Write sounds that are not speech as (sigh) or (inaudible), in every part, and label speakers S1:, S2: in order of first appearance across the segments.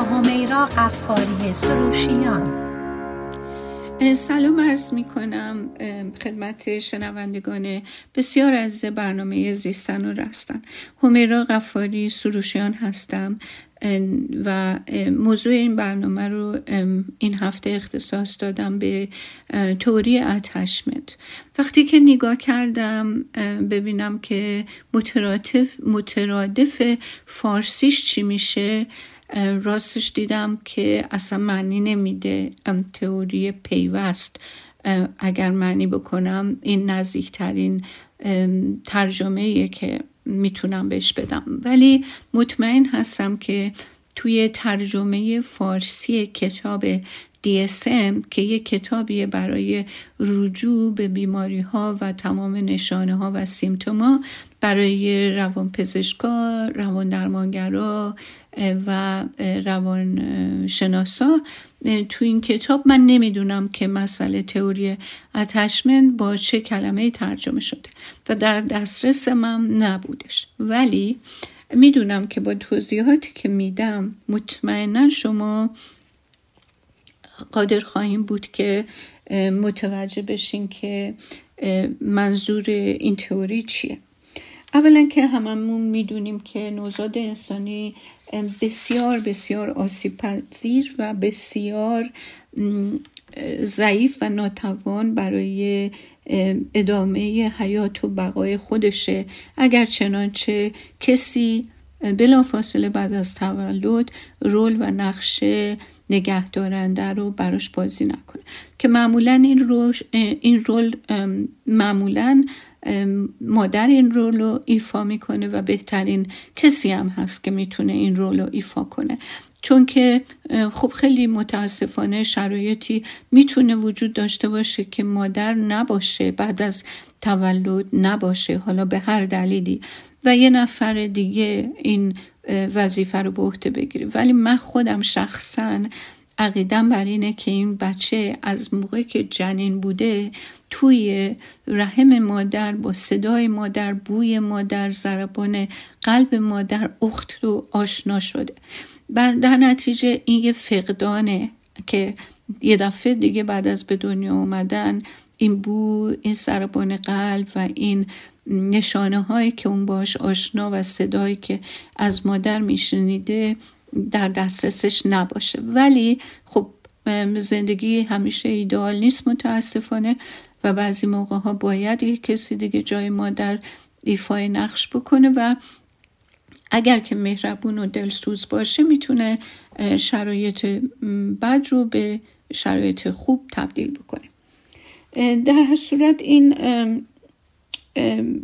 S1: همیرا قفاری سروشیان
S2: سلام عرض می کنم خدمت شنوندگان بسیار از برنامه زیستن و رستن. همیرا قفاری سروشیان هستم. و موضوع این برنامه رو این هفته اختصاص دادم به توری اتشمنت وقتی که نگاه کردم ببینم که مترادف, مترادف فارسیش چی میشه راستش دیدم که اصلا معنی نمیده تئوری پیوست. اگر معنی بکنم این نزدیکترین ترجمه که می‌تونم بهش بدم. ولی مطمئن هستم که توی ترجمه فارسی کتاب DSM که یک کتابیه برای رجوع به بیماری ها و تمام نشانه ها و سیمتوما برای روان پزشکا، روان درمانگرا و روان شناسا تو این کتاب من نمی‌دونم که مسئله تئوری اتشمنت با چه کلمه ترجمه شده و در دسترس من نبودش. ولی می‌دونم که با توضیحاتی که میدم مطمئنا شما قادر خواهیم بود که متوجه بشین که منظور این تئوری چیه. اولا که هممون می‌دونیم که نوزاد انسانی بسیار بسیار آسیب پذیر و بسیار ضعیف و ناتوان برای ادامه حیات و بقای خودشه. اگر چنانچه کسی بلافاصله بعد از تولد رول و نقشه نگهدارنده رو براش بازی نکنه. که معمولا این, این رول معمولا مادر این رول رو ایفا می‌کنه و بهترین کسی هم هست که می‌تونه این رول رو ایفا کنه. چون که خب خیلی متاسفانه شرایطی می‌تونه وجود داشته باشه که مادر نباشه بعد از تولد نباشه حالا به هر دلیلی. و یه نفر دیگه این وظیفه رو به عهده بگیره ولی من خودم شخصا عقیدم بر اینه که این بچه از موقع که جنین بوده توی رحم مادر با صدای مادر بوی مادر ضربان قلب مادر اخت و آشنا شده. در نتیجه این یه فقدانه که یه دفعه دیگه بعد از به دنیا اومدن این بو این سربان قلب و این نشانه هایی که اون باش آشنا و صدایی که از مادر میشنیده در دسترسش نباشه. ولی خب زندگی همیشه ایدئال نیست متاسفانه و بعضی موقع ها باید یک کسی دیگه جای مادر ایفای نقش بکنه و اگر که مهربون و دلسوز باشه می‌تونه شرایط بد رو به شرایط خوب تبدیل بکنه. در هر صورت این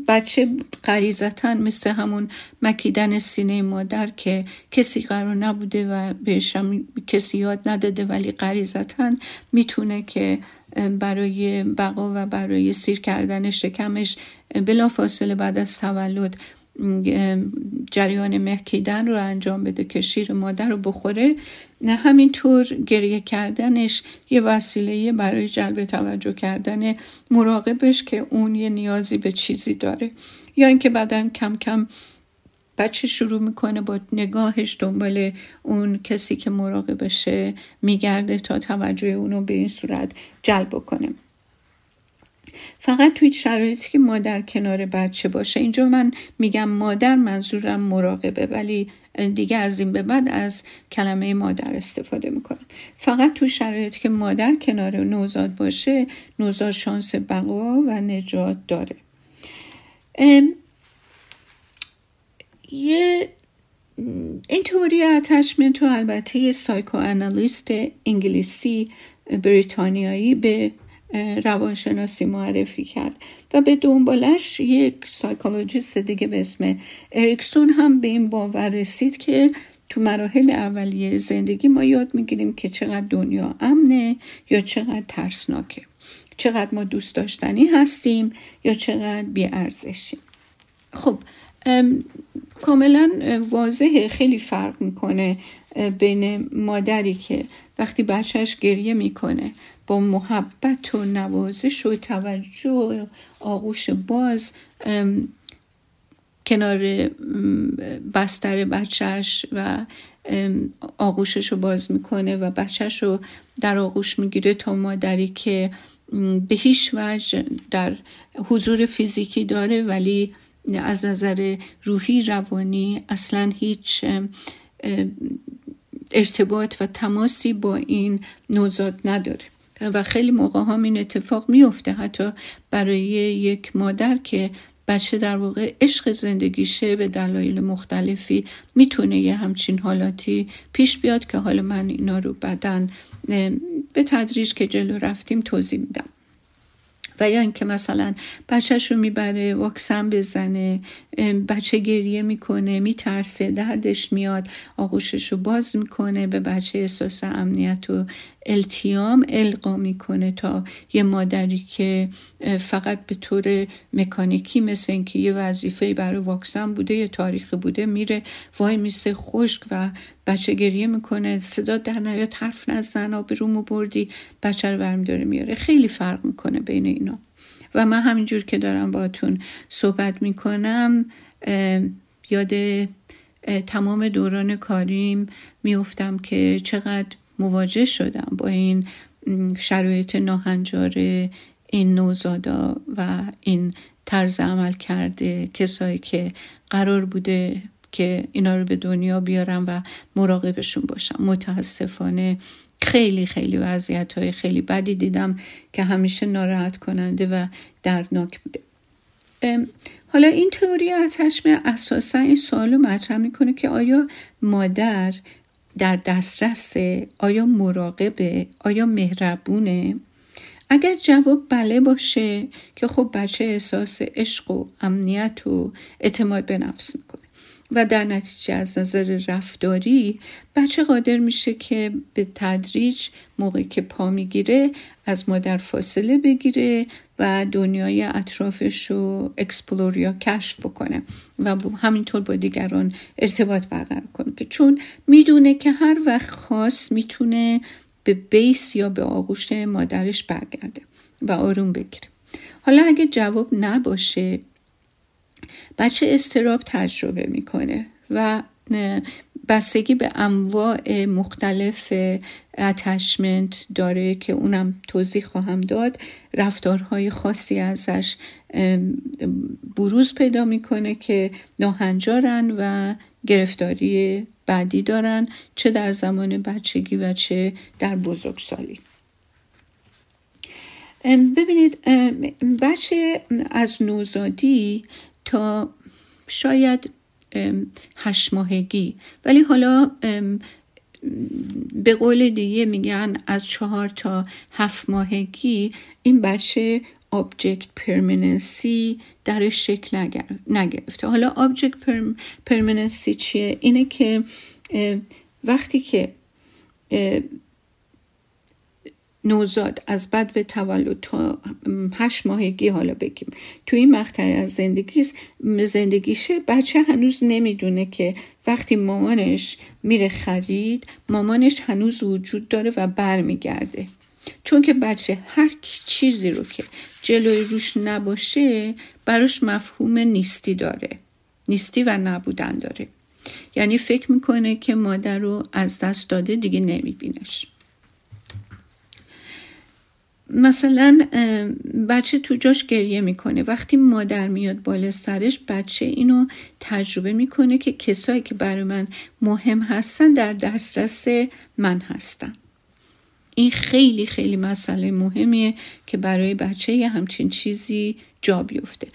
S2: بچه غریزتا مثل همون مکیدن سینه مادر که کسی قرار نبوده و بهش کسی یاد نداده ولی غریزتا می‌تونه که برای بقا و برای سیر کردن شکمش بلا فاصله بعد از تولد جریان مهکیدن رو انجام بده که شیر مادر رو بخوره. همینطور گریه کردنش یه وسیله برای جلب توجه کردن مراقبش که اون یه نیازی به چیزی داره. یا اینکه بعدا کم کم بچه شروع می‌کنه با نگاهش دنبال اون کسی که مراقبشه میگرده تا توجه اونو به این صورت جلب کنه فقط توی شرایطی که مادر کنار بچه باشه. اینجا من میگم مادر منظورم مراقبه ولی دیگه از این به بعد از کلمه مادر استفاده می‌کنم. فقط تو شرایطی که مادر کنار نوزاد باشه نوزاد شانس بقا و نجات داره. یه این theory attachment رو البته یه psychoanalyst انگلیسی بریتانیایی به روانشناسی معرفی کرد. و به دنبالش یک psychologist دیگه به اسم اریکسون هم به این باور رسید که تو مراحل اولیه زندگی ما یاد می‌گیریم که چقدر دنیا امنه یا چقدر ترسناکه. چقدر ما دوست داشتنی هستیم یا چقدر بیارزشیم. خب کاملا واضحه خیلی فرق می‌کنه بین مادری که وقتی بچهش گریه می‌کنه با محبت و نوازش و توجه و آغوش باز کنار بستر بچهش و آغوشش رو باز می‌کنه و بچهش رو در آغوش می‌گیره تا مادری که به هیچ وجه در حضور فیزیکی داره ولی از نظر روحی روانی اصلا هیچ ارتباط و تماسی با این نوزاد نداره. و خیلی موقع هم این اتفاق میفته حتی برای یک مادر که بچه در واقع عشق زندگیشه به دلایل مختلفی می‌تونه یه همچین حالاتی پیش بیاد که حالا من اینا رو بعدا به تدریج که جلو رفتیم توضیح میدم. و یا اینکه مثلا بچهش رو می‌بره واکسن بزنه بچه گریه می‌کنه میترسه دردش میاد آغوشش رو باز می‌کنه به بچه احساس امنیت و التیام القا می‌کنه تا یه مادری که فقط به طور مکانیکی مثل اینکه یه وظیفه برای واکسن بوده یه تاریخی بوده میره وای میسته خشک و بچه گریه می‌کنه صدا در نیاد حرف نزن به رومو بردی بچه رو برمیداره میاره. خیلی فرق می‌کنه بین اینا. و من همینجور که دارم باتون صحبت می‌کنم یاد تمام دوران کاریم میفتم که چقدر مواجه شدم با این شرایط ناهنجار این نوزادا و این طرز عمل کرده کسایی که قرار بوده که اینا رو به دنیا بیارم و مراقبشون باشم. متاسفانه خیلی خیلی وضعیت های خیلی بدی دیدم که همیشه ناراحت کننده و دردناک بوده. حالا این تئوری اتشم اساسا این سوال مطرح می‌کنه که آیا مادر در دسترس آیا مراقبه آیا مهربونه؟ اگر جواب بله باشه که خب بچه احساس عشق و امنیت و اعتماد به نفس می‌کنه. و در نتیجه از نظر رفتاری بچه قادر میشه که به تدریج موقعی که پا می‌گیره از مادر فاصله بگیره و دنیای اطرافش رو explore یا کشف بکنه و همینطور با دیگران ارتباط برقرار کنه که چون می‌دونه که هر وقت خواست می‌تونه به base یا به آغوش مادرش برگرده و آروم بگیره. حالا اگه جواب نباشه بچه اضطراب تجربه می‌کنه و بستگی به انواع مختلف اتشمنت داره که اونم توضیح خواهم داد. رفتارهای خاصی ازش بروز پیدا می‌کنه که ناهنجارن و گرفتاری بعدی دارن چه در زمان بچگی و چه در بزرگسالی. ببینید بچه از نوزادی تا شاید هشت ماهگی ولی حالا به قول دیگه میگن از چهار تا هفت ماهگی این بچه object permanency درش شکل نگرفته حالا object permanency چیه؟ اینه که وقتی که نوزاد از بدو تولد تا هشت ماهگی حالا بگیم. تو این مقطع از زندگی زندگیشه بچه هنوز نمی‌دونه که وقتی مامانش میره خرید مامانش هنوز وجود داره و برمیگرده. چون که بچه هر چیزی رو که جلوی روش نباشه براش مفهوم نیستی داره. نیستی و نبودن داره. یعنی فکر می‌کنه که مادر رو از دست داده دیگه نمیبینش. مثلا بچه تو جاش گریه می‌کنه. وقتی مادر میاد بالا سرش بچه اینو تجربه می‌کنه که کسایی که برای من مهم هستن در دسترس من هستن. این خیلی خیلی مسئله مهمیه که برای بچه یه همچین چیزی جا بیفته.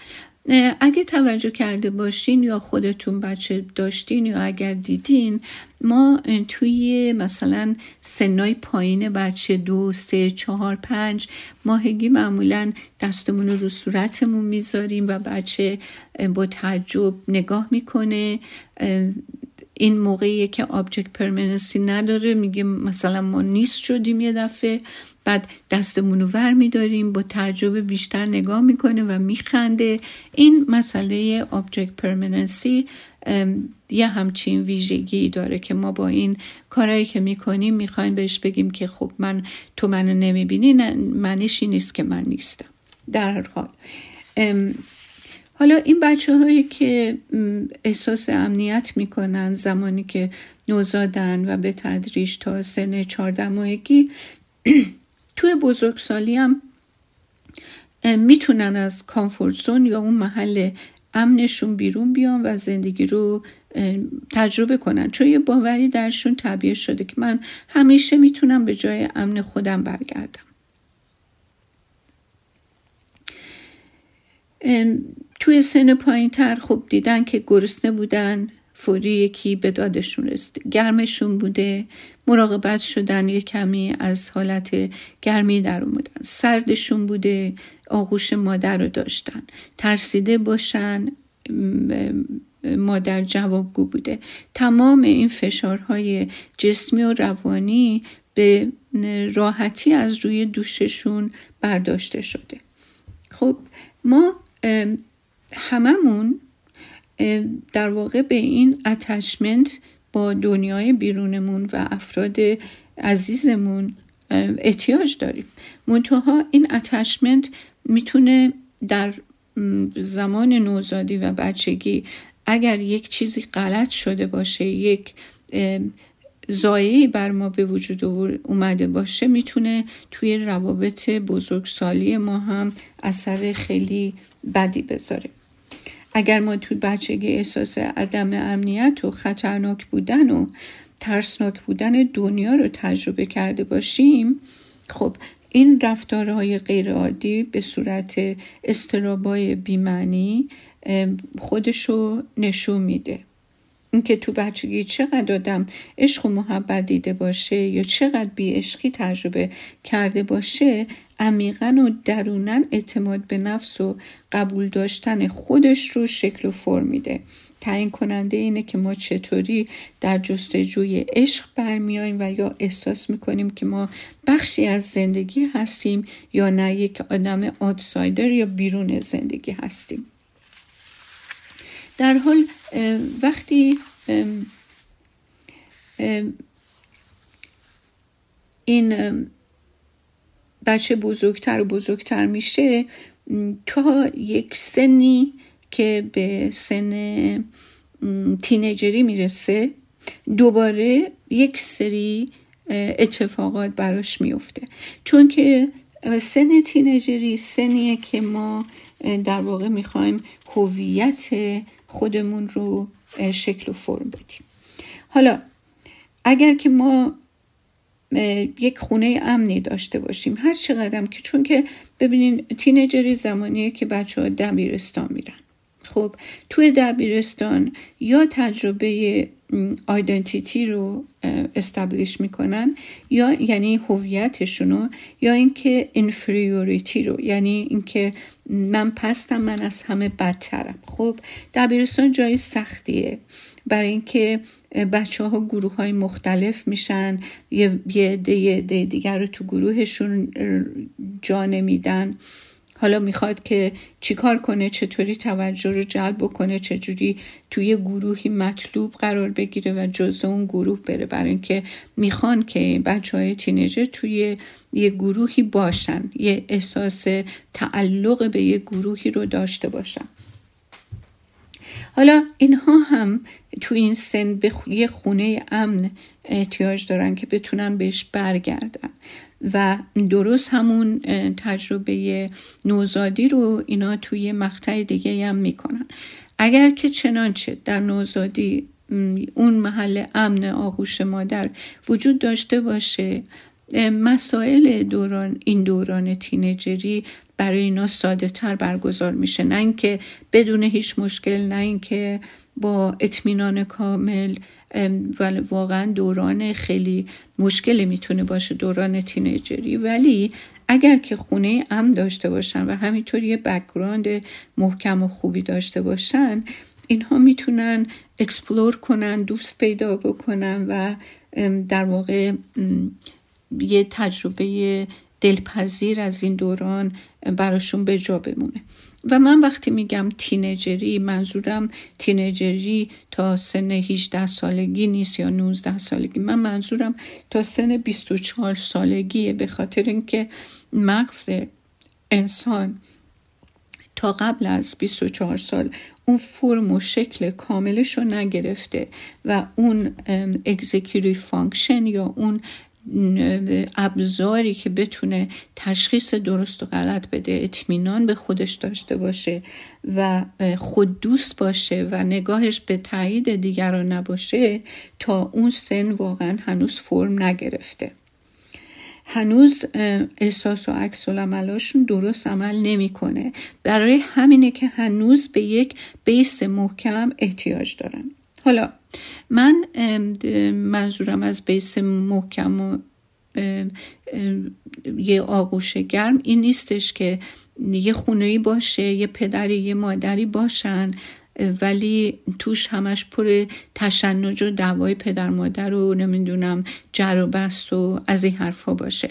S2: اگه توجه کرده باشین یا خودتون بچه داشتین یا اگر دیدین ما توی مثلا سنای پایین بچه دو سه چهار پنج ماهگی معمولا دستمون رو صورتمون می‌ذاریم و بچه با تعجب نگاه می‌کنه. این موقعیه که object permanency نداره. میگه مثلا ما نیست شدیم یه دفعه. بعد دستمون رو ور میداریم با تعجب بیشتر نگاه می‌کنه و میخنده. این مسئله object permanency یه همچین ویژگی داره که ما با این کارهایی که می‌کنیم می‌خوایم بهش بگیم که خب من تو منو نمی‌بینی معنیش نیست که من نیستم. در هر حال حالا این بچه هایی که احساس امنیت می‌کنن زمانی که نوزادن و به تدریج تا سن چهارده ماهگی (clears throat) توی بزرگسالی هم می‌تونن از کامفورت زون یا اون محل امنشون بیرون بیان و زندگی رو تجربه کنن. چون یه باوری درشون طبیعه شده که من همیشه می‌تونم به جای امن خودم برگردم. توی سن پایین تر خوب دیدن که گرسنه بودن فوری یکی به دادشون رسید. گرمشون بوده مراقبت شدن یه کمی از حالت گرمی در اومدن. سردشون بوده آغوش مادر رو داشتن. ترسیده باشن مادر جوابگو بوده. تمام این فشارهای جسمی و روانی به راحتی از روی دوششون برداشته شده. خب ما هممون در واقع به این اتچمنت با دنیای بیرونمون و افراد عزیزمون احتیاج داریم. منتها این اتچمنت می‌تونه در زمان نوزادی و بچگی اگر یک چیزی غلط شده باشه یک زایعی بر ما به وجود اومده باشه می‌تونه توی روابط بزرگسالی ما هم اثر خیلی بدی بذاره. اگر ما توی بچگی احساس عدم امنیت و خطرناک بودن و ترسناک بودن دنیا رو تجربه کرده باشیم خب این رفتارهای غیرعادی به صورت استرابای بیمعنی خودشو نشون میده. اینکه تو بچگی چقدر آدم عشق و محبت دیده باشه یا چقدر بی عشقی تجربه کرده باشه عمیقا و درونن اعتماد به نفس و قبول داشتن خودش رو شکل و فرم میده. تعیین کننده اینه که ما چطوری در جستجوی عشق برمیاییم و یا احساس می‌کنیم که ما بخشی از زندگی هستیم یا نه یک آدم آدسایدر یا بیرون زندگی هستیم. در حال وقتی این بچه بزرگتر و بزرگتر میشه تا یک سنی که به سن تینیجری می‌رسه دوباره یک سری اتفاقات براش میفته. چون که سن تینیجری سنیه که ما در واقع می‌خوایم هویت خودمون رو شکل و فرم بدیم. حالا اگر که ما یک خونه امنی داشته باشیم هر چقدر که چون که ببینین تینیجری زمانیه که بچه ها دبیرستان میرن. خب توی دبیرستان یا تجربه آیدنتیتی رو استبلیش می‌کنن یا یعنی هویتشون رو یا اینکه انفریوریتی رو. یعنی اینکه من پستم من از همه بدترم. خب دبیرستان جای سختیه. برای اینکه بچه ها گروه های مختلف میشن یه عده دیگر رو تو گروهشون جا نمیدن. حالا می‌خواد که چیکار کنه چطوری توجه رو جلب بکنه چجوری توی گروهی مطلوب قرار بگیره و جز اون گروه بره. برای اینکه می‌خوان که بچه های تینیجر توی یه گروهی باشن یه احساس تعلق به یه گروهی رو داشته باشن. حالا اینها هم تو این سن به یه خونه امن احتیاج دارن که بتونن بهش برگردن. و درست همون تجربه نوزادی رو اینا توی مقطع دیگه هم می‌کنن. اگر که چنانچه در نوزادی اون محل امن آغوش مادر وجود داشته باشه مسائل دوران این دوران تینجری برای اینا ساده تر برگزار میشه. نه اینکه بدون هیچ مشکل نه اینکه با اطمینان کامل ولی واقعا دوران خیلی مشکلی می‌تونه باشه دوران teenager ی. ولی اگر که خونه امن داشته باشن و همینطور یه background محکم و خوبی داشته باشن اینها می‌تونن explore کنن دوست پیدا بکنن و در واقع یه تجربه دلپذیر از این دوران براشون به جا بمونه. و من وقتی میگم teenager ی منظورم teenager ی تا سن 18 سالگی نیست یا 19 سالگی. من منظورم تا سن 24 سالگیه به خاطر اینکه مغز انسان تا قبل از 24 سال اون فرم و شکل کاملش رو نگرفته و اون executive function یا اون ابزاری که بتونه تشخیص درست و غلط بده اطمینان به خودش داشته باشه و خود دوست باشه و نگاهش به تایید دیگران نباشه تا اون سن واقعا هنوز فرم نگرفته. هنوز احساس و عکس العملاشون درست عمل نمی‌کنه. برای همینه که هنوز به یک بیس محکم احتیاج دارن. حالا من منظورم از بیس محکم و یه آغوش گرم این نیستش که یه خونه باشه یه پدری یه مادری باشن ولی توش همش پر تشنج و دعوای پدر مادر رو نمی‌دونم جر و بست و از این حرفا باشه.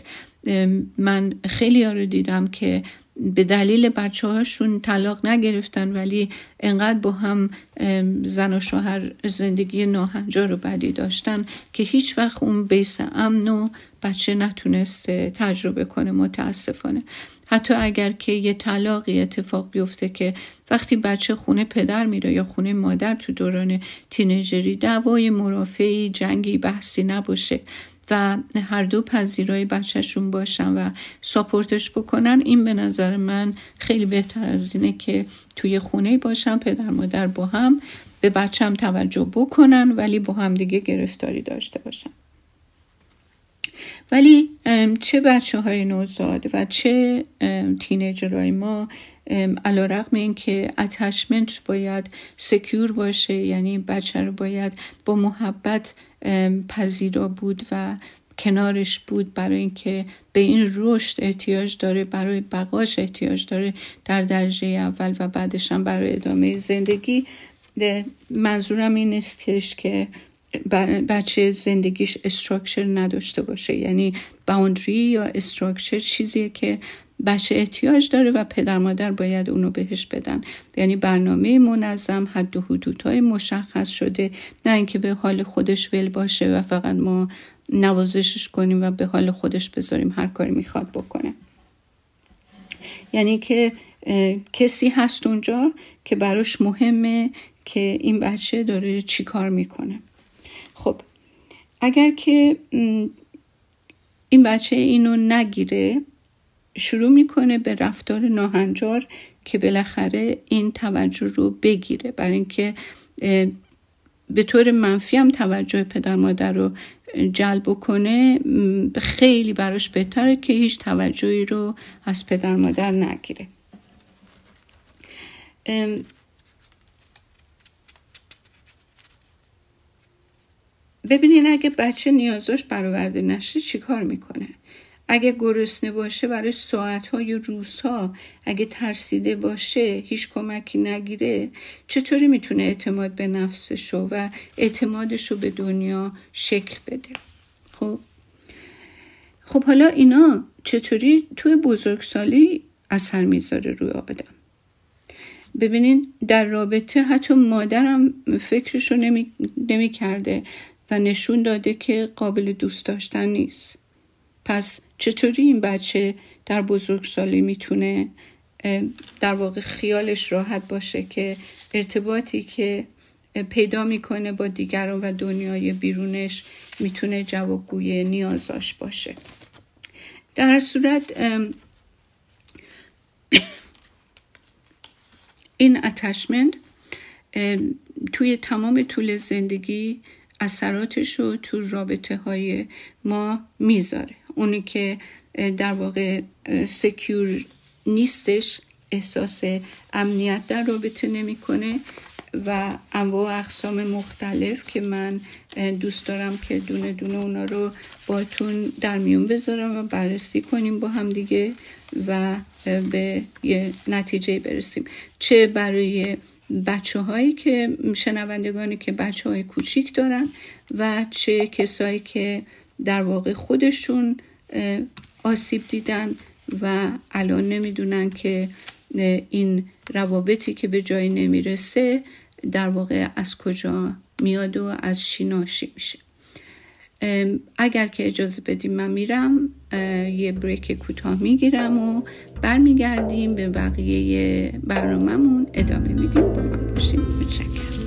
S2: من خیلی ها رو دیدم که به دلیل بچه هاشون طلاق نگرفتن ولی انقدر با هم زن و شوهر زندگی ناهنجار و بدی داشتن که هیچ وقت اون بیس امن و بچه نتونسته تجربه کنه متاسفانه. حتی اگر که یه طلاقی اتفاق بیفته که وقتی بچه خونه پدر میره یا خونه مادر تو دوران تینیجری دعوای مرافعی جنگی بحثی نباشه. و هر دو پذیرای بچهشون باشن و ساپورتش بکنن این به نظر من خیلی بهتر از اینه که توی خونه باشن پدر مادر با هم به بچم توجه بکنن ولی با هم دیگه گرفتاری داشته باشن. ولی چه بچه های نوزاد و چه تینیجرهای ما علا رقم این که اتشمنت باید سکیور باشه یعنی بچه رو باید با محبت پذیرا بود و کنارش بود برای اینکه به این رشد احتیاج داره برای بقاش احتیاج داره در درجه اول و بعدش هم برای ادامه زندگی. منظورم این نیست که بچه زندگیش استراکچر نداشته باشه. یعنی باوندری یا استراکچر چیزیه که بچه احتیاج داره و پدر مادر باید اونو بهش بدن. یعنی برنامه منظم حد و حدودهای مشخص شده. نه اینکه به حال خودش ول باشه و فقط ما نوازشش کنیم و به حال خودش بذاریم هر کاری می‌خواد بکنه. یعنی که کسی هست اونجا که براش مهمه که این بچه داره چی کار می‌کنه. خب اگر که این بچه اینو نگیره شروع می‌کنه به رفتار ناهنجار که بالاخره این توجه رو بگیره. برای اینکه به طور منفی هم توجه پدر مادر رو جلب کنه خیلی براش بهتره که هیچ توجهی رو از پدر مادر نگیره. ببینین اگه بچه نیازاش برآورده نشه چیکار می‌کنه؟ اگه گرسنه باشه برای ساعتها یا روزها اگه ترسیده باشه هیچ کمکی نگیره چطوری می‌تونه اعتماد به نفسشو و اعتمادشو به دنیا شکل بده؟ خب. خب حالا اینا چطوری توی بزرگسالی اثر می‌ذاره روی آدم؟ ببینین در رابطه حتی مادرم فکرشو نمی, نمی کرده و نشون داده که قابل دوست داشتن نیست. پس چطوری این بچه در بزرگسالی می‌تونه در واقع خیالش راحت باشه که ارتباطی که پیدا می‌کنه با دیگران و دنیای بیرونش می‌تونه جوابگوی نیازاش باشه. در صورت (coughs) این اتشمنت توی تمام طول زندگی اثراتش رو تو رابطه های ما می‌ذاره. اونی که در واقع سکیور نیستش احساس امنیت در رابطه نمی‌کنه و انواع اقسام مختلف که من دوست دارم که دونه دونه اونا رو باتون در میون بذارم و بررسی کنیم با هم دیگه و به یه نتیجه برسیم. چه برای بچه هایی که شنوندگانی که بچه های کوچیک دارن و چه کسایی که در واقع خودشون آسیب دیدن و الان نمی‌دونن که این روابطی که به جایی نمی‌رسه در واقع از کجا میاد و از چی ناشی میشه. اگر که اجازه بدیم من میرم یه بریک کوتاه می‌گیرم و برمیگردیم به بقیه برنامهمون. ادامه میدیم. با من باشیم متشکرم.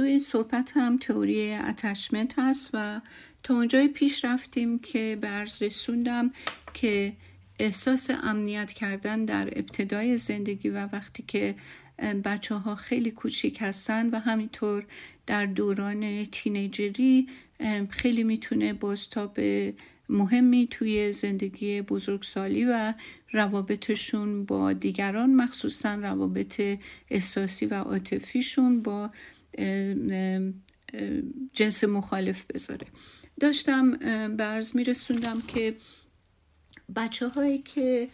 S2: موضوع صحبت هم تئوری اتشمنت هست و تا اونجای پیش رفتیم که برز رسوندم که احساس امنیت کردن در ابتدای زندگی و وقتی که بچه ها خیلی کوچیک هستن و همینطور در دوران تینیجری خیلی می‌تونه بازتاب مهمی توی زندگی بزرگسالی و روابطشون با دیگران مخصوصا روابط احساسی و عاطفیشون با جنس مخالف بذاره. داشتم برز میرسوندم که بچه هایی که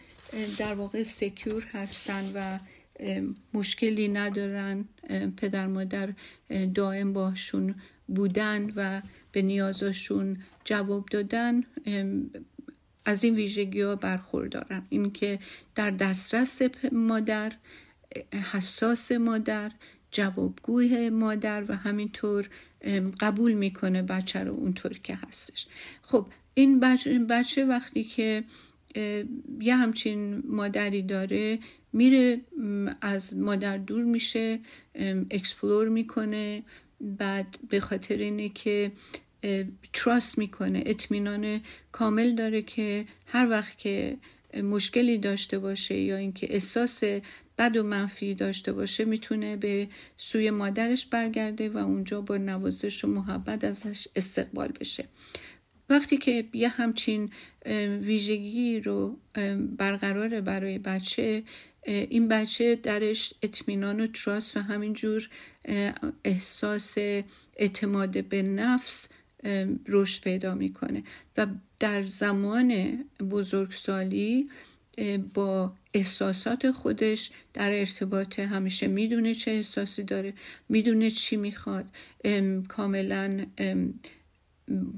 S2: در واقع سکیور هستن و مشکلی ندارن پدر مادر دائم باشون بودن و به نیازشون جواب دادن از این ویژگی ها برخوردارم. اینکه در دسترس مادر حساس مادر جوابگوی مادر و همینطور قبول می‌کنه بچه رو اونطور که هستش. خب این بچه, وقتی که یه همچین مادری داره میره از مادر دور میشه explore می‌کنه بعد به خاطر اینه که trust می‌کنه اطمینان کامل داره که هر وقت که مشکلی داشته باشه یا اینکه احساس بد و منفی داشته باشه می‌تونه به سوی مادرش برگرده و اونجا با نوازش و محبت ازش استقبال بشه. وقتی که یه همچین ویژگی رو برقرار برای بچه این بچه درش اطمینان و تراست و همینجور احساس اعتماد به نفس رشد پیدا می‌کنه. و در زمان بزرگسالی با احساسات خودش در ارتباط همیشه می‌دونه چه احساسی داره می‌دونه چی می‌خواد. کاملا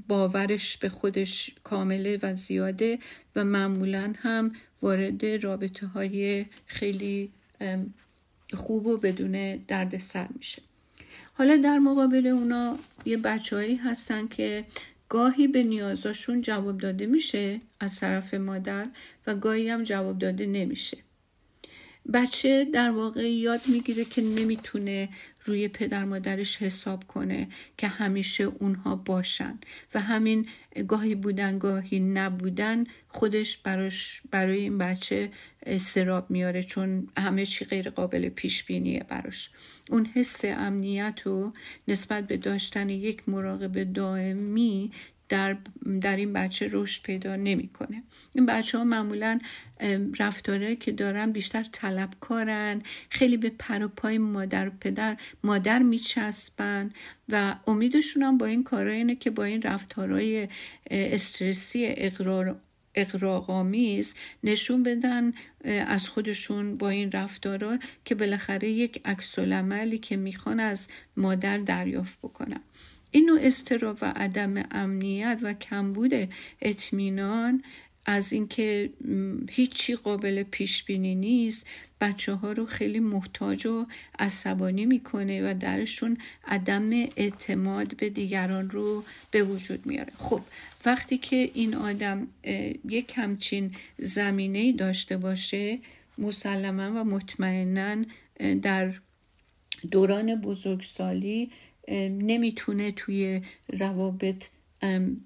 S2: باورش به خودش کامله و زیاده و معمولا هم وارد رابطه های خیلی خوب و بدون دردسر میشه. حالا در مقابل اونا یه بچههایی هستن که گاهی به نیازاشون جواب داده میشه از طرف مادر و گاهی هم جواب داده نمیشه. بچه در واقع یاد می‌گیره که نمی‌تونه روی پدر مادرش حساب کنه که همیشه اونها باشن و همین گاهی بودن گاهی نبودن خودش براش برای این بچه سراب میاره چون همه چی غیر قابل پیش بینیه براش. اون حس امنیت رو نسبت به داشتن یک مراقب دائمی در, در این بچه رشد پیدا نمی‌کنه. این بچه ها معمولا رفتاره که دارن بیشتر طلبکارن خیلی به پر و پای مادر و پدر مادر میچسبن و امیدشون هم با این کارا اینه که با این رفتارهای استرسی اقرار اقراقامیز نشون بدن از خودشون با این رفتارا که بالاخره یک عکس که می‌خوان از مادر دریافت بکنن. این نوع و عدم امنیت و کمبود اطمینان از اینکه هیچی قابل پیش بینی نیست بچه ها رو خیلی محتاج و عصبانی می‌کنه و درشون عدم اعتماد به دیگران رو به وجود میاره. خب وقتی که این آدم یک همچین زمینه داشته باشه مسلما و مطمئنا در دوران بزرگسالی نمی‌تونه توی روابط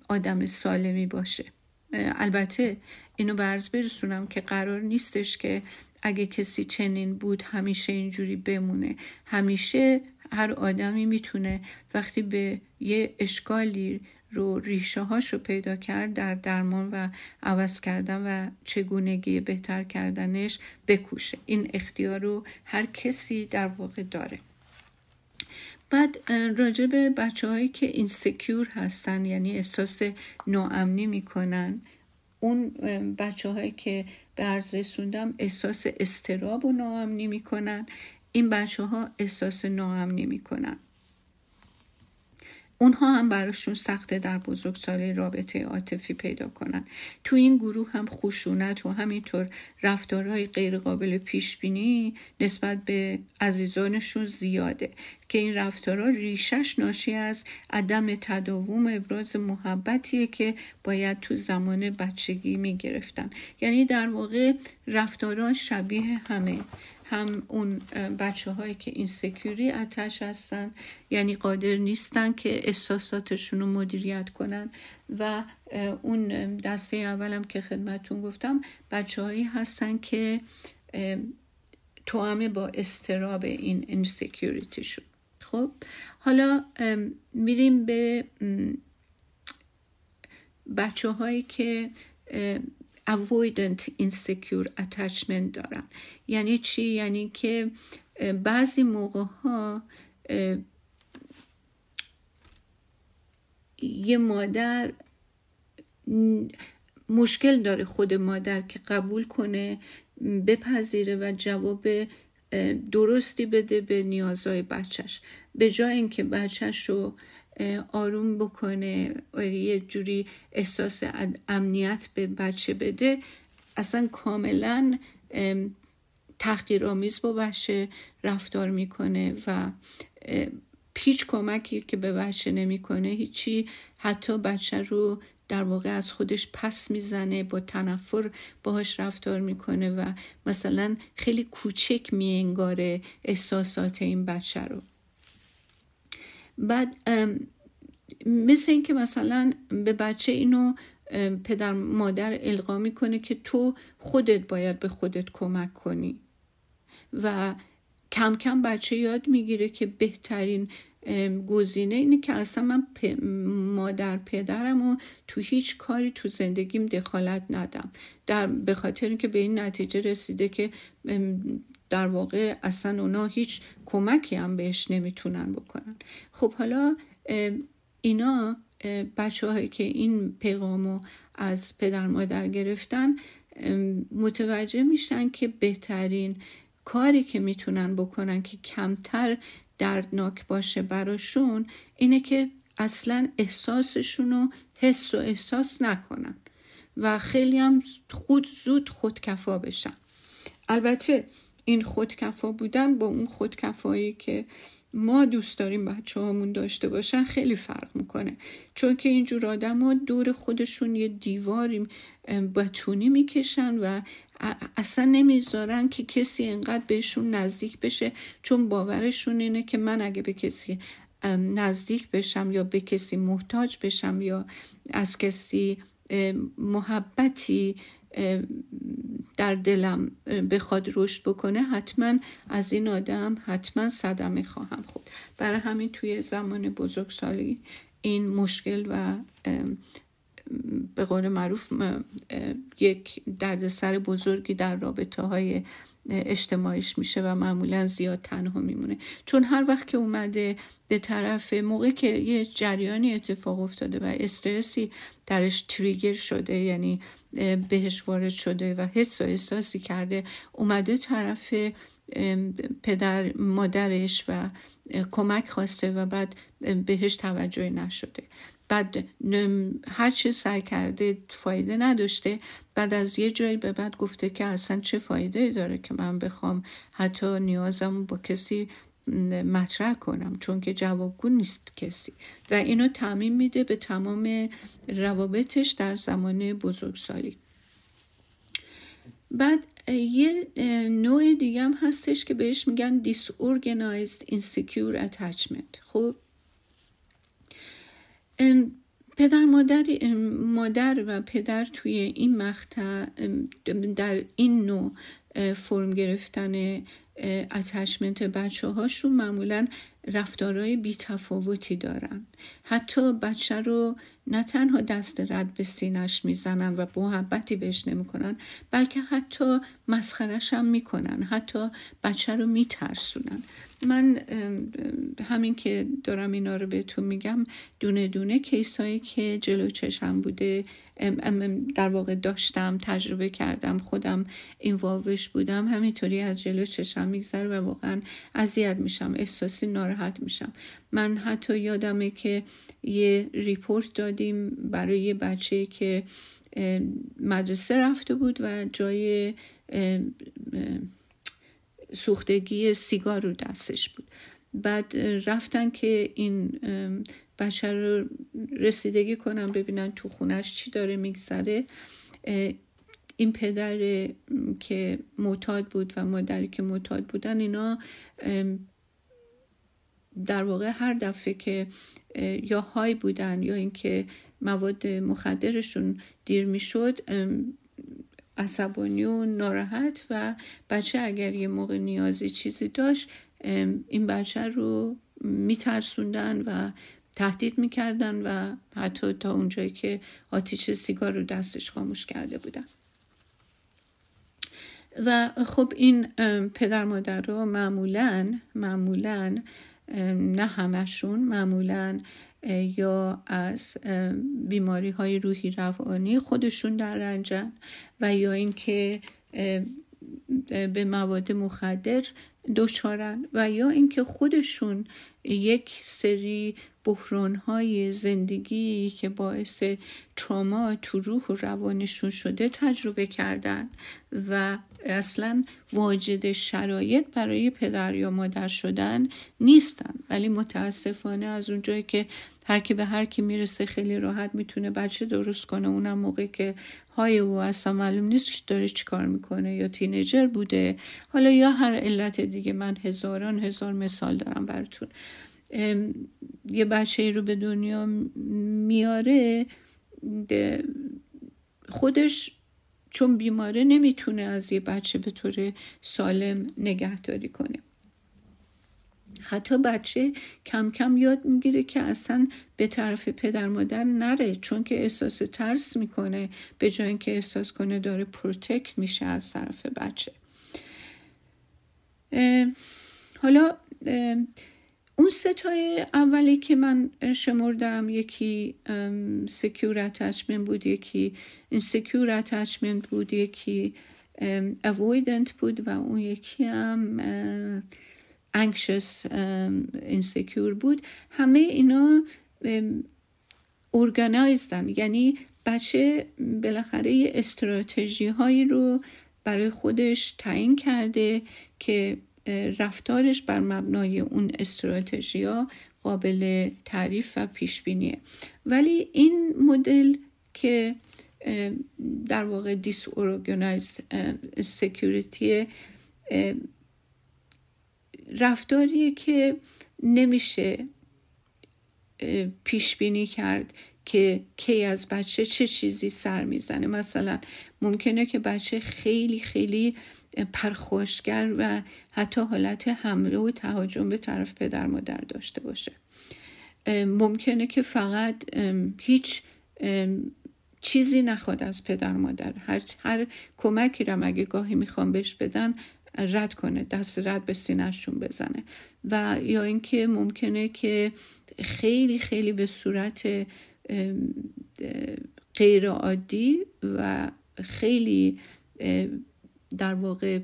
S2: آدم سالمی باشه. البته اینو برز برسونم که قرار نیستش که اگه کسی چنین بود همیشه اینجوری بمونه. همیشه هر آدمی می‌تونه وقتی به یه اشکالی رو ریشه هاش پیدا کرد در درمان و عوض کردن و چگونگی بهتر کردنش بکوشه. این اختیار رو هر کسی در واقع داره. بعد راجع به بچه هایی که این سکیور هستن یعنی احساس ناامنی می‌کنن اون بچه هایی که به عرض رسوندم احساس استراب و ناامنی می‌کنن این بچه ها احساس ناامنی می‌کنن. اونها هم براشون سخته در بزرگسالی رابطه عاطفی پیدا کنن. تو این گروه هم خشونت و همینطور رفتارهای غیرقابل پیش بینی نسبت به عزیزانشون زیاده که این رفتارها ریشش ناشی از عدم تداوم ابراز محبتیه که باید تو زمان بچگی می گرفتن یعنی در واقع رفتارها شبیه همه. هم اون بچه هایی که insecurely attached هستن یعنی قادر نیستن که احساساتشون رو مدیریت کنن. و اون دسته اولم که خدمتون گفتم بچه هایی هستن که توامه با اضطراب این insecurely attached خب حالا میریم به بچه هایی که avoidant insecure attachment دارن یعنی چی؟ یعنی که بعضی موقع ها یه مادر مشکل داره خود مادر که قبول کنه بپذیره و جواب درستی بده به نیازهای بچهش به جای اینکه بچهش رو آروم بکنه و یه جوری احساس امنیت به بچه بده. اصلا کاملا تحقیرآمیز با بچه رفتار می‌کنه و پیچ کمکی که به بچه نمی‌کنه هیچی حتی بچه رو در واقع از خودش پس می‌زنه با تنفر باهاش رفتار می‌کنه و مثلا خیلی کوچک میانگاره احساسات این بچه رو. بعد مثل اینکه مثلا به بچه اینو پدر مادر القا می‌کنه که تو خودت باید به خودت کمک کنی. و کم کم بچه یاد می‌گیره که بهترین گزینه اینه که اصلا من مادر پدرم و تو هیچ کاری تو زندگیم دخالت ندم. در به خاطر اینکه به این نتیجه رسیده که در واقع اصلا اونا هیچ کمکی هم بهش نمی‌تونن بکنن. خب حالا اینا بچه که این پیغامو از پدر مادر گرفتن متوجه میشن که بهترین کاری که می‌تونن بکنن که کمتر دردناک باشه براشون اینه که اصلا احساسشون رو حس و احساس نکنن و خیلی هم خود زود خودکفا بشن. البته این خودکفا بودن با اون خودکفایی که ما دوست داریم بچه هامون داشته باشن خیلی فرق می‌کنه. چون که اینجور آدم ها دور خودشون یه دیواری بتونی می‌کشن و اصلا نمی‌ذارن که کسی انقدر بهشون نزدیک بشه. چون باورشون اینه که من اگه به کسی نزدیک بشم یا به کسی محتاج بشم یا از کسی محبتی در دلم بخواد رشد بکنه حتما از این آدم حتما صدمه خواهم خود برای همین توی زمان بزرگسالی این مشکل و به قول معروف یک دردسر بزرگی در رابطه های اجتماعیش میشه و معمولا زیاد تنها میمونه. چون هر وقت که اومده به طرف موقع که یه جریانی اتفاق افتاده و استرسی درش تریگر شده یعنی بهش وارد شده و حس و احساسی کرده اومده طرف پدر مادرش و کمک خواسته و بعد بهش توجه نشده. بعد هر چی سعی کرده فایده نداشته بعد از یه جایی به بعد گفته که اصلا چه فایده داره که من بخوام حتی نیازم با کسی مطرح کنم چون که جوابگو نیست کسی. و اینو تعمین میده به تمام روابطش در زمان بزرگسالی. بعد یه نوع دیگه هم هستش که بهش میگن disorganized insecure attachment. خب پدر مادر مادر و پدر توی این مقطع در این نوع فرم گرفتن اتچمنت بچه هاشون معمولا رفتارهای بیتفاوتی دارن. حتی بچه رو نه تنها دست رد به سینش می‌زنن و محبتی بهش نمی‌کنن بلکه حتی مسخرش هم می‌کنن حتی بچه رو میترسونن. من همین که دارم اینا رو بهتون میگم دونه دونه case هایی که جلو چشم بوده در واقع داشتم تجربه کردم خودم این واوش بودم همینطوری از جلو چشم میگذره و واقعا اذیت میشم احساسی ناراحت میشم. من حتی یادمه که یه report دادیم برای یه بچه که مدرسه رفته بود و جای سوختگی سیگار رو دستش بود. بعد رفتن که این بچه رو رسیدگی کنم ببینن تو خونش چی داره میگذره. این پدر که معتاد بود و مادری که معتاد بودن اینا در واقع هر دفعه که یا های بودن یا اینکه مواد مخدرشون دیر می‌شد عصبانی و ناراحت و بچه اگر یه موقع نیازی چیزی داشت این بچه رو میترسوندن و تهدید می‌کردن و حتی تا اونجایی که آتیش سیگار رو دستش خاموش کرده بودن. و خب این پدر مادر رو معمولا معمولا نه همشون معمولا یا از بیماری های روحی روانی خودشون در رنجن و یا اینکه به مواد مخدر دچارن و یا اینکه خودشون یک سری بحران های زندگی که باعث تراما تو روح و روانشون شده تجربه کردن و اصلا واجد شرایط برای پدر یا مادر شدن نیستن. ولی متاسفانه از اونجایی که هر به هر کی می‌رسه خیلی راحت می‌تونه بچه درست کنه. اونم موقعی که های او اصلا معلوم نیست که داره چیکار می‌کنه. یا تینیجر بوده. حالا یا هر علت دیگه. من هزاران هزار مثال دارم براتون. یه بچه رو به دنیا میاره خودش چون بیماره نمی‌تونه از یه بچه به طور سالم نگهداری کنه. حتی بچه کم کم یاد می‌گیره که اصلا به طرف پدر مادر نره چون که احساس ترس می‌کنه به جای اینکه احساس کنه داره protect میشه از طرف بچه. حالا اون سه تای اولی که من شمردم یکی secure attachment بود یکی insecure attachment بود یکی avoidant بود و اون یکی هم anxious insecure بود. همه اینا ارگانایزدن یعنی بچه بالاخره استراتژی هایی رو برای خودش تعیین کرده که رفتارش بر مبنای اون استراتژیا قابل تعریف و پیش بینیه ولی این مدل که در واقع disorganized security رفتاریه که نمیشه پیش بینی کرد. که کی از بچه چه چیزی سر می‌زنه. مثلا ممکنه که بچه خیلی خیلی پرخوشگر و حتی حالت حمله و تهاجم به طرف پدر مادر داشته باشه. ممکنه که فقط هیچ چیزی نخواد از پدر مادر. هر, هر کمکی را اگه گاهی می‌خوام بهش بدن رد کنه دست رد به سینهشون بزنه. و یا اینکه ممکنه که خیلی خیلی به صورت غیر عادی و خیلی در واقع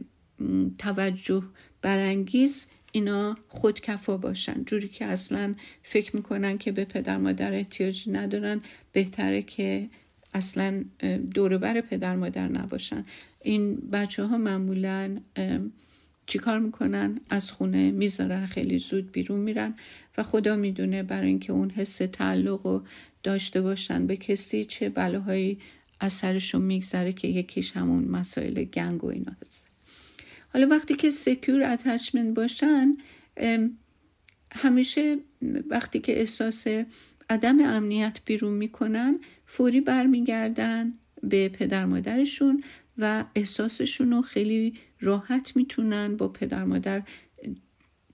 S2: توجه برانگیز اینا خودکفا باشن. جوری که اصلا فکر می‌کنن که به پدر مادر احتیاجی ندارن بهتره که اصلا دوربر پدر مادر نباشن. این بچه ها معمولا چیکار می‌کنن؟ از خونه می‌ذارن خیلی زود بیرون میرن و خدا می‌دونه برای اینکه اون حس تعلق رو داشته باشن به کسی چه بلاهایی از سرشون میگذره که یکیش همون مسائل گنگ و اینا هست. حالا وقتی که secure attachment باشن همیشه وقتی که احساس عدم امنیت بیرون می‌کنن فوری برمیگردن به پدر مادرشون و احساسشون رو خیلی راحت می‌تونن با پدر مادر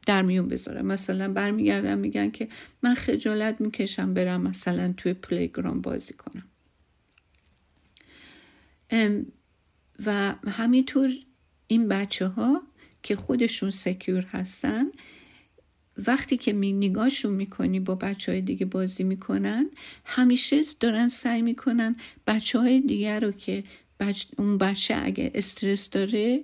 S2: در میون بذارن. مثلا برمیگردن میگن که من خجالت می‌کشم برم مثلا توی playground بازی کنم. و همینطور این بچه ها که خودشون سکیور هستن وقتی که می نگاهشون می‌کنی با بچه های دیگه بازی می‌کنن همیشه دارن سعی می‌کنن بچه های دیگر رو که اون بچه اگه استرس داره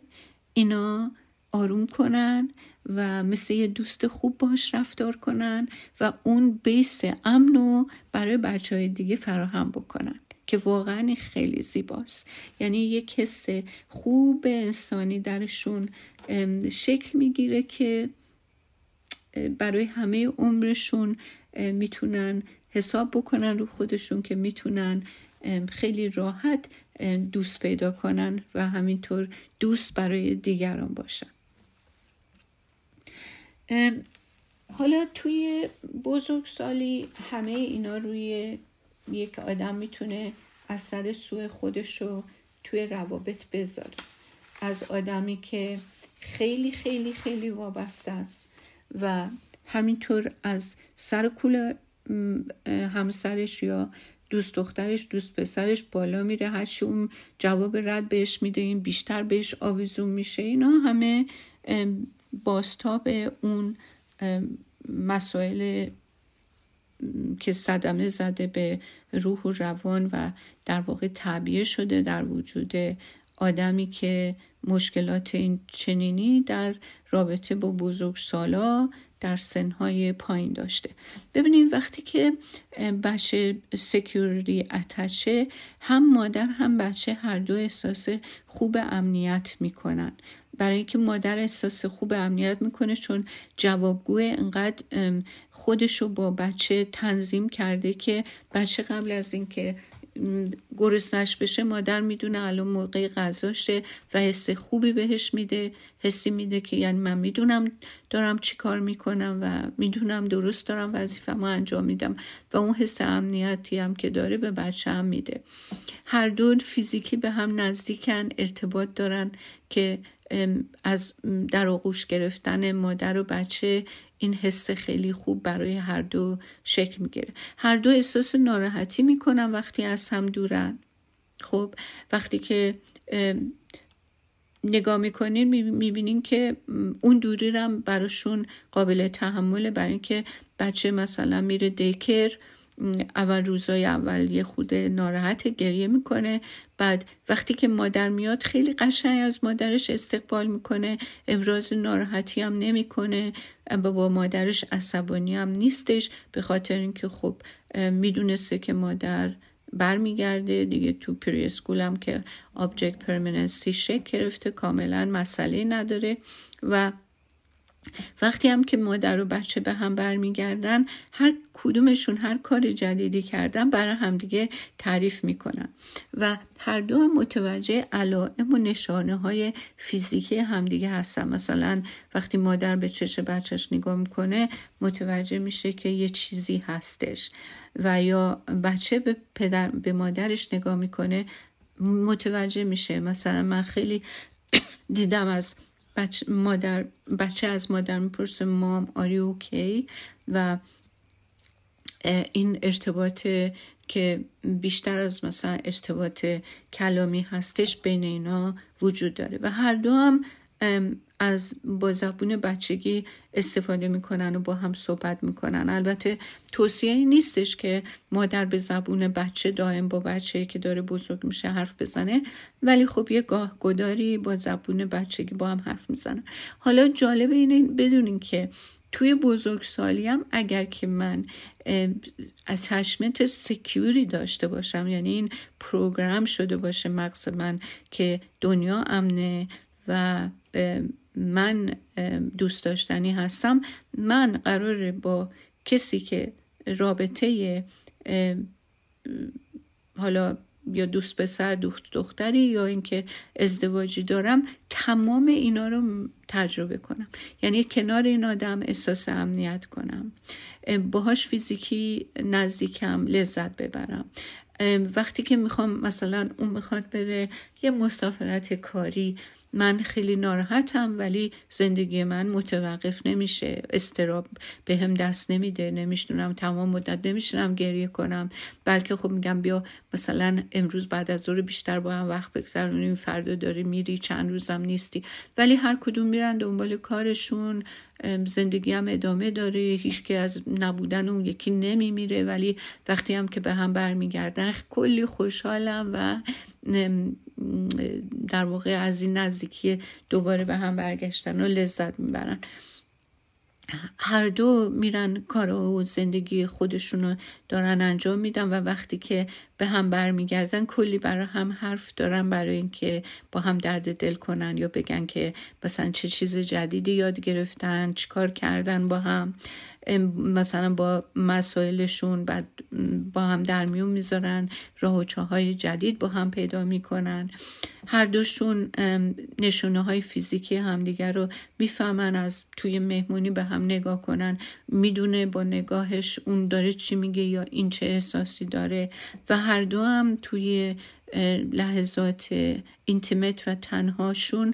S2: اینا آروم کنن و مثل یه دوست خوب باش رفتار کنن و اون بیس امن برای بچه های دیگه فراهم بکنن که واقعا خیلی زیباست. یعنی یک حس خوب انسانی درشون شکل می‌گیره که برای همه عمرشون می‌تونن حساب بکنن رو خودشون که می‌تونن خیلی راحت دوست پیدا کنن و همینطور دوست برای دیگران باشن. حالا توی بزرگسالی همه اینا روی یک آدم می‌تونه اثر سوء خودش رو توی روابط بذاره. از آدمی که خیلی خیلی خیلی وابسته است و همینطور از سر کول همسرش یا دوست دخترش دوست پسرش بالا میره هرچی اون جواب رد بهش میده این بیشتر بهش آویزون میشه. اینا همه باستاب اون مسائل که صدمه زده به روح و روان و در واقع تعبیه شده در وجود آدمی که مشکلات این چنینی در رابطه با بزرگ سالا در سنهای پایین داشته. ببینید وقتی که بچه سکیوری اتچه هم مادر هم بچه هر دو احساس خوب امنیت می‌کنن. برای اینکه مادر احساس خوب امنیت می‌کنه چون جوابگوی انقدر خودشو با بچه تنظیم کرده که بچه قبل از اینکه گرسنش بشه مادر می‌دونه الان موقع غذاشه و حس خوبی بهش میده. حسی میده که یعنی من می‌دونم دارم چی کار می‌کنم و می‌دونم درست دارم وظیفه انجام میدم و اون حس امنیتی هم که داره به بچه هم میده. هر دو فیزیکی به هم نزدیکن ارتباط دارن که از در آغوش گرفتن مادر و بچه این حس خیلی خوب برای هر دو شکل می‌گیره. هر دو احساس ناراحتی می‌کنن وقتی از هم دورن. خب وقتی که نگاه می‌کنین می‌بینین که اون دوری رو براشون قابل تحمله برای اینکه بچه مثلا میره دیکر اول روزای اول یه خورده ناراحت گریه می‌کنه. بعد وقتی که مادر میاد خیلی قشنگ از مادرش استقبال می‌کنه. ابراز ناراحتی هم نمی‌کنه. با مادرش عصبانی هم نیستش. به خاطر اینکه خب می‌دونسته که مادر برمیگرده. دیگه تو three هم که object permanency شکل گرفته. کاملا مسئله نداره. و وقتی هم که مادر و بچه به هم برمیگردن هر کدومشون هر کار جدیدی کردن برای همدیگه تعریف می‌کنن. و هر دو متوجه علائم و نشانه های فیزیکی همدیگه هستن. مثلا وقتی مادر به چش بچهش نگاه می‌کنه متوجه میشه که یه چیزی هستش. و یا بچه به, پدر، به مادرش نگاه می‌کنه متوجه میشه. مثلا من خیلی (coughs) دیدم از بچه, مادر بچه از مادر می‌پرسه مام آری اوکی و این ارتباط که بیشتر از مثلا ارتباط کلامی هستش بین اینا وجود داره. و هر دو هم از با زبون بچگی استفاده می‌کنن و با هم صحبت می‌کنن. البته توصیه نیستش که مادر به زبون بچه دائم با بچه که داره بزرگ میشه حرف بزنه ولی خب یه گاه گداری با زبون بچگی با هم حرف می‌زنن. حالا جالب اینه بدونین که توی بزرگسالی هم اگر که من اتشمنت سکیوری داشته باشم یعنی این پروگرام شده باشه مغز من که دنیا امنه و من دوست داشتنی هستم. من قراره با کسی که رابطه حالا یا دوست پسر دوست دختری یا اینکه ازدواجی دارم تمام اینا رو تجربه کنم. یعنی کنار این آدم احساس امنیت کنم. باهاش فیزیکی نزدیکم لذت ببرم. وقتی که می‌خوام مثلا اون می‌خواد بره یه مسافرت کاری من خیلی ناراحتم ولی زندگی من متوقف نمیشه. استراب به هم دست نمیده نمیشنونم تمام مدت نمیشونم گریه کنم. بلکه خب میگم بیا مثلا امروز بعد از ظهر بیشتر با هم وقت بگذرونیم فردا داری میری چند روزم نیستی. ولی هر کدوم میرن دنبال کارشون. زندگی هم ادامه داره. هیچ که از نبودن اون یکی نمیمیره. ولی وقتی هم که به هم برمیگردن کلی خوشحالم و در واقع از این نزدیکی دوباره به هم برگشتن و لذت می‌برن. هر دو میرن کار و زندگی خودشونو دارن انجام میدن و وقتی که به هم برمیگردن کلی برای هم حرف دارن برای اینکه با هم درد دل کنن یا بگن که مثلا چه چیز جدیدی یاد گرفتن چیکار کردن با هم. مثلا با مسائلشون بعد با هم در میون می‌ذارن راه و های جدید با هم پیدا می‌کنن. هر دوشون نشونه های فیزیکی همدیگر رو می‌فهمن از توی مهمونی به هم نگاه کنن. می‌دونه با نگاهش اون داره چی میگه یا این چه احساسی داره. و هر دو هم توی لحظات اینتیمت و تنهاشون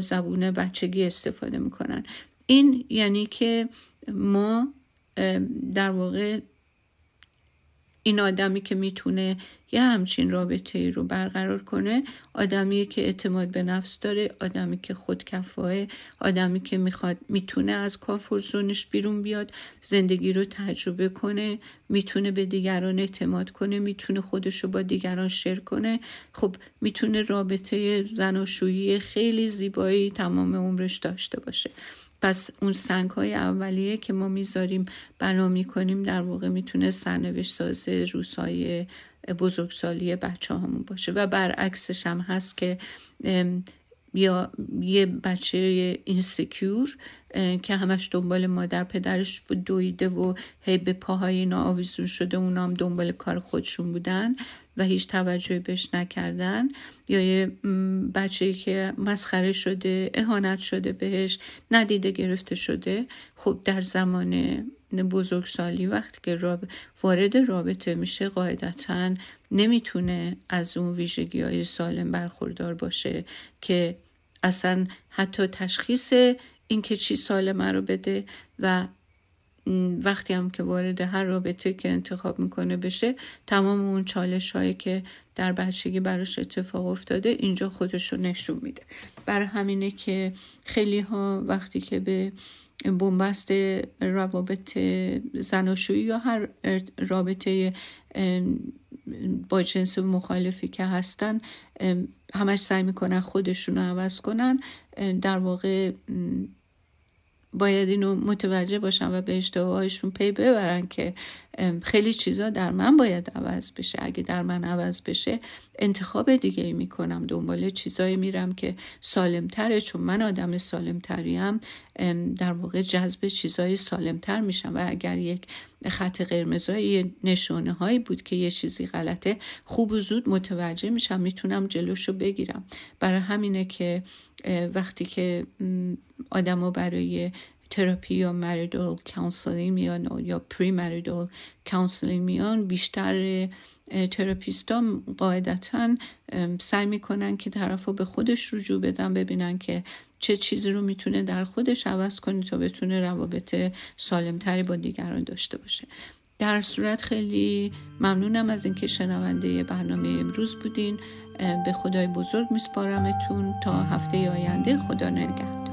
S2: زبون بچگی استفاده می‌کنن. این یعنی که ما در واقع این آدمی که می‌تونه یه همچین رابطه ای رو برقرار کنه آدمی که اعتماد به نفس داره آدمی که خودکفاه آدمی که می‌خواد می‌تونه از کافر زونش بیرون بیاد زندگی رو تجربه کنه می‌تونه به دیگران اعتماد کنه می‌تونه خودش رو با دیگران شیر کنه. خب می‌تونه رابطه زناشویی خیلی زیبایی تمام عمرش داشته باشه. پس اون سنگ های اولیه که ما می‌ذاریم بنا می‌کنیم در واقع می‌تونه سرنوشت ساز روزهای بزرگسالی بچه همون باشه. و برعکسش هم هست که یا یه بچه اینسکیور که همش دنبال مادر پدرش دویده و هی به پاهای اینا آویزون شده اونا هم دنبال کار خودشون بودن. و هیچ توجهی بهش نکردن. یا یه بچه که مسخره شده اهانت شده بهش ندیده گرفته شده. خب در زمان بزرگسالی وقتی که وارد رابطه میشه قاعدتا نمی‌تونه از اون ویژگی های سالم برخوردار باشه که اصلا حتی تشخیص اینکه چی سالمه رو بده و وقتی هم که وارد هر رابطه که انتخاب می‌کنه بشه تمام اون چالش هایی که در بچگی براش اتفاق افتاده اینجا خودش رو نشون میده. برای همینه که خیلی ها وقتی که به بومبست روابط زناشویی یا هر رابطه با جنس مخالفی که هستن همش سعی می‌کنن خودشون رو عوض کنن در واقع باید اینو متوجه باشن و به اشتباهشون پی ببرن که خیلی چیزا در من باید عوض بشه. اگه در من عوض بشه انتخاب دیگه ای می‌کنم. دنبال چیزایی میرم که سالمتره. چون من آدم سالمتریم در واقع جذب چیزای سالمتر میشم. و اگر یک خط قرمزایی نشانه هایی بود که یه چیزی غلطه خوب و زود متوجه میشم. می‌تونم جلوشو بگیرم. برای همینه که وقتی که آدما برای تراپی یا marital counseling میان یا premarital counseling میان بیشتر therapist ا قاعدتا سعی می‌کنن که طرف رو به خودش رجوع بدن ببینن که چه چیزی رو می‌تونه در خودش عوض کنه تا بتونه روابط سالمتری با دیگران داشته باشه. در صورت خیلی ممنونم از اینکه شنونده برنامه امروز بودین. به خدای بزرگ میسپارمتون. تا هفته آینده خدا نگهدار.